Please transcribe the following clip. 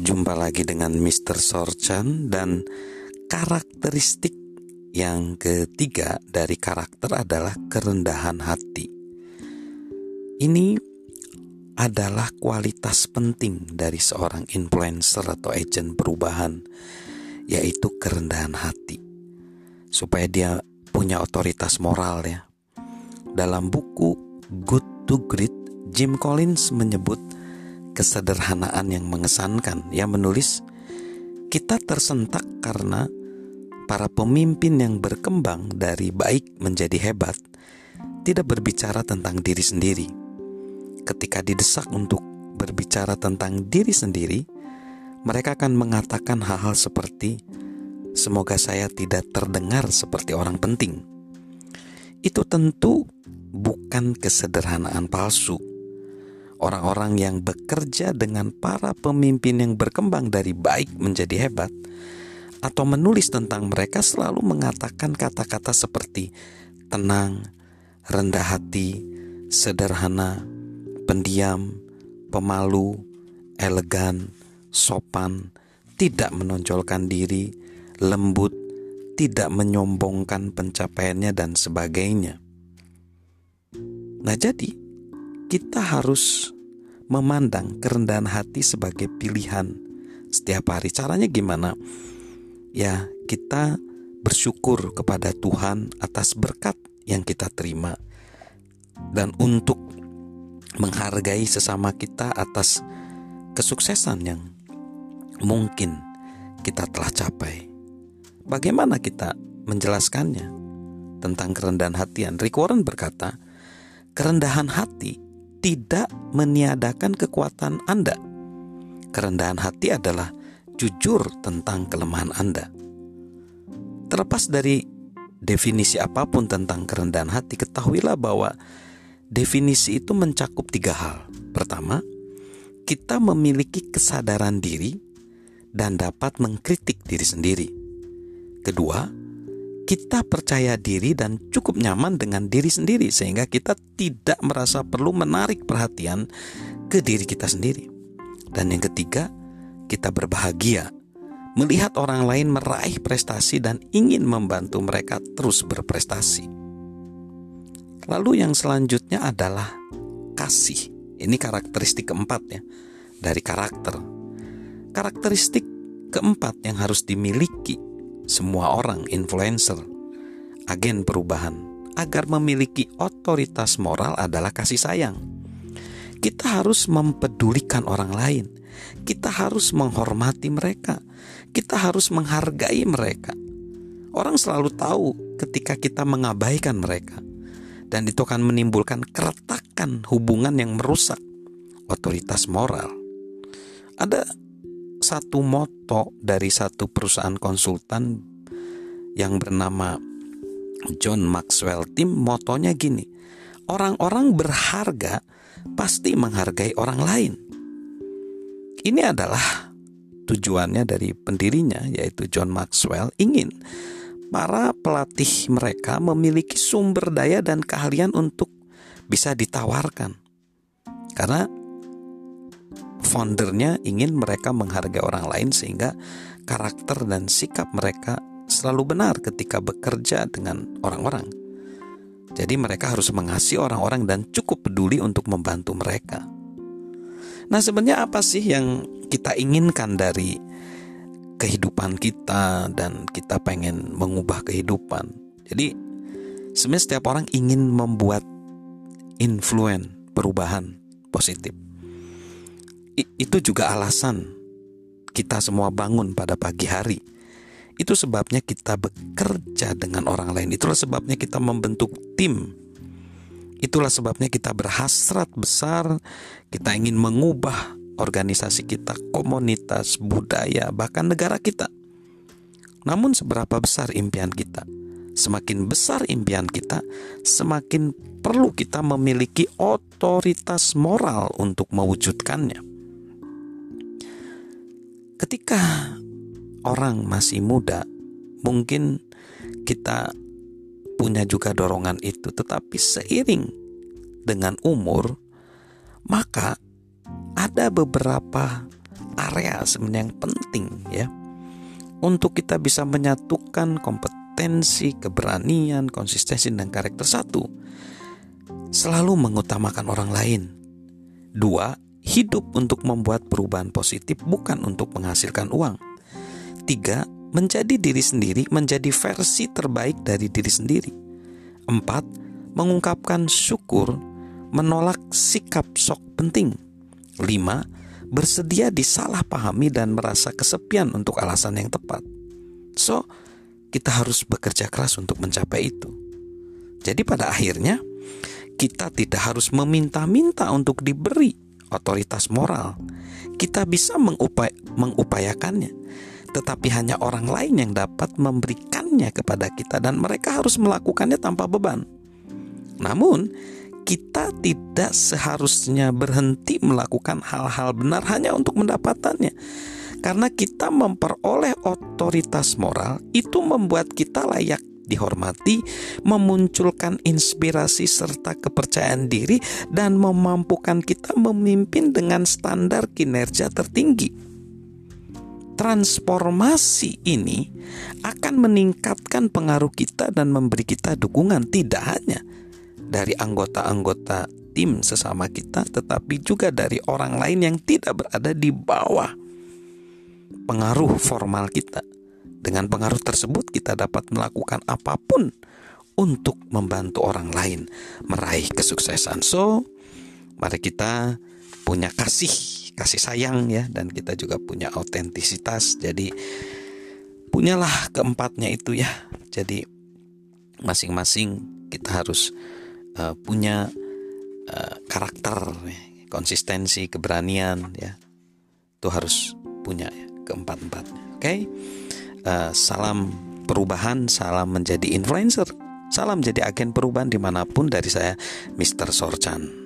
Jumpa lagi dengan Mr. Sorchan dan karakteristik yang ketiga dari karakter adalah kerendahan hati. Ini adalah kualitas penting dari seorang influencer atau agent perubahan, yaitu kerendahan hati. Supaya dia punya otoritas moral ya. Dalam buku Good to Great, Jim Collins menyebut kesederhanaan yang mengesankan. Ia menulis, kita tersentak karena para pemimpin yang berkembang dari baik menjadi hebat tidak berbicara tentang diri sendiri. Ketika didesak untuk berbicara tentang diri sendiri, mereka akan mengatakan hal-hal seperti "Semoga saya tidak terdengar seperti orang penting." Itu tentu bukan kesederhanaan palsu, orang-orang yang bekerja dengan para pemimpin yang berkembang dari baik menjadi hebat, atau menulis tentang mereka selalu mengatakan kata-kata seperti tenang, rendah hati, sederhana, pendiam, pemalu, elegan, sopan, tidak menonjolkan diri, lembut, tidak menyombongkan pencapaiannya, dan sebagainya. Nah, jadi kita harus memandang kerendahan hati sebagai pilihan setiap hari. Caranya gimana? Ya, kita bersyukur kepada Tuhan atas berkat yang kita terima dan untuk menghargai sesama kita atas kesuksesan yang mungkin kita telah capai. Bagaimana kita menjelaskannya tentang kerendahan hati? Rick Warren berkata, kerendahan hati tidak meniadakan kekuatan Anda. Kerendahan hati adalah jujur tentang kelemahan Anda. Terlepas dari definisi apa pun tentang kerendahan hati, ketahuilah bahwa definisi itu mencakup tiga hal. Pertama, kita memiliki kesadaran diri dan dapat mengkritik diri sendiri. Kedua, kita percaya diri dan cukup nyaman dengan diri sendiri, sehingga kita tidak merasa perlu menarik perhatian ke diri kita sendiri. Dan yang ketiga, kita berbahagia melihat orang lain meraih prestasi dan ingin membantu mereka terus berprestasi. Lalu, yang selanjutnya adalah kasih. Ini karakteristik keempat, ya, dari karakter. Karakteristik keempat yang harus dimiliki semua orang influencer, agen perubahan, agar memiliki otoritas moral adalah kasih sayang. Kita harus mempedulikan orang lain. Kita harus menghormati mereka. Kita harus menghargai mereka. Orang selalu tahu ketika kita mengabaikan mereka, dan itu akan menimbulkan keretakan hubungan yang merusak otoritas moral. Ada satu moto dari satu perusahaan konsultan yang bernama John Maxwell. Tim motonya gini orang-orang berharga pasti menghargai orang lain. Ini adalah tujuannya dari pendirinya yaitu John Maxwell ingin para pelatih mereka memiliki sumber daya dan keahlian untuk bisa ditawarkan. Karena foundernya ingin mereka menghargai orang lain sehingga karakter dan sikap mereka selalu benar ketika bekerja dengan orang-orang. Jadi mereka harus mengasihi orang-orang dan cukup peduli untuk membantu mereka. Nah, sebenarnya apa sih yang kita inginkan dari kehidupan kita dan kita pengen mengubah kehidupan? Jadi sebenarnya setiap orang ingin membuat influen perubahan positif itu juga alasan kita semua bangun pada pagi hari. Itu sebabnya kita bekerja dengan orang lain. Itulah sebabnya kita membentuk tim. Itulah sebabnya kita berhasrat besar, kita ingin mengubah organisasi kita, komunitas, budaya, bahkan negara kita. Namun seberapa besar impian kita? Semakin besar impian kita, semakin perlu kita memiliki otoritas moral untuk mewujudkannya. Ketika orang masih muda, mungkin kita punya juga dorongan itu, tetapi seiring dengan umur, maka ada beberapa area sebenarnya yang penting ya untuk kita bisa menyatukan kompetensi, keberanian, konsistensi dan karakter satu selalu mengutamakan orang lain. Dua, hidup untuk membuat perubahan positif bukan untuk menghasilkan uang. Tiga, menjadi diri sendiri menjadi versi terbaik dari diri sendiri. Empat, mengungkapkan syukur, menolak sikap sok penting. Lima, bersedia disalahpahami dan merasa kesepian untuk alasan yang tepat. So, kita harus bekerja keras untuk mencapai itu. Jadi pada akhirnya, kita tidak harus meminta-minta untuk diberi otoritas moral. Kita bisa mengupay mengupayakannya, tetapi hanya orang lain yang dapat memberikannya kepada kita, dan mereka harus melakukannya tanpa beban. Namun, kita tidak seharusnya berhenti melakukan hal-hal benar hanya untuk mendapatannya. Karena kita memperoleh otoritas moral itu membuat kita layak dihormati, memunculkan inspirasi serta kepercayaan diri, dan memampukan kita memimpin dengan standar kinerja tertinggi. Transformasi ini akan meningkatkan pengaruh kita dan memberi kita dukungan, tidak hanya dari anggota-anggota tim sesama kita, tetapi juga dari orang lain yang tidak berada di bawah pengaruh formal kita. Dengan pengaruh tersebut, kita dapat melakukan apa pun untuk membantu orang lain meraih kesuksesan. So, mari kita punya kasih, kasih sayang ya, dan kita juga punya autentisitas. Jadi, punyalah keempatnya itu ya. Jadi, masing-masing kita harus uh, punya uh, karakter, konsistensi, keberanian ya. Itu harus punya ya, keempat-empatnya. Oke. Okay? Uh, salam perubahan, salam menjadi influencer, salam jadi agen perubahan di mana pun dari saya, Mr. Sorchan.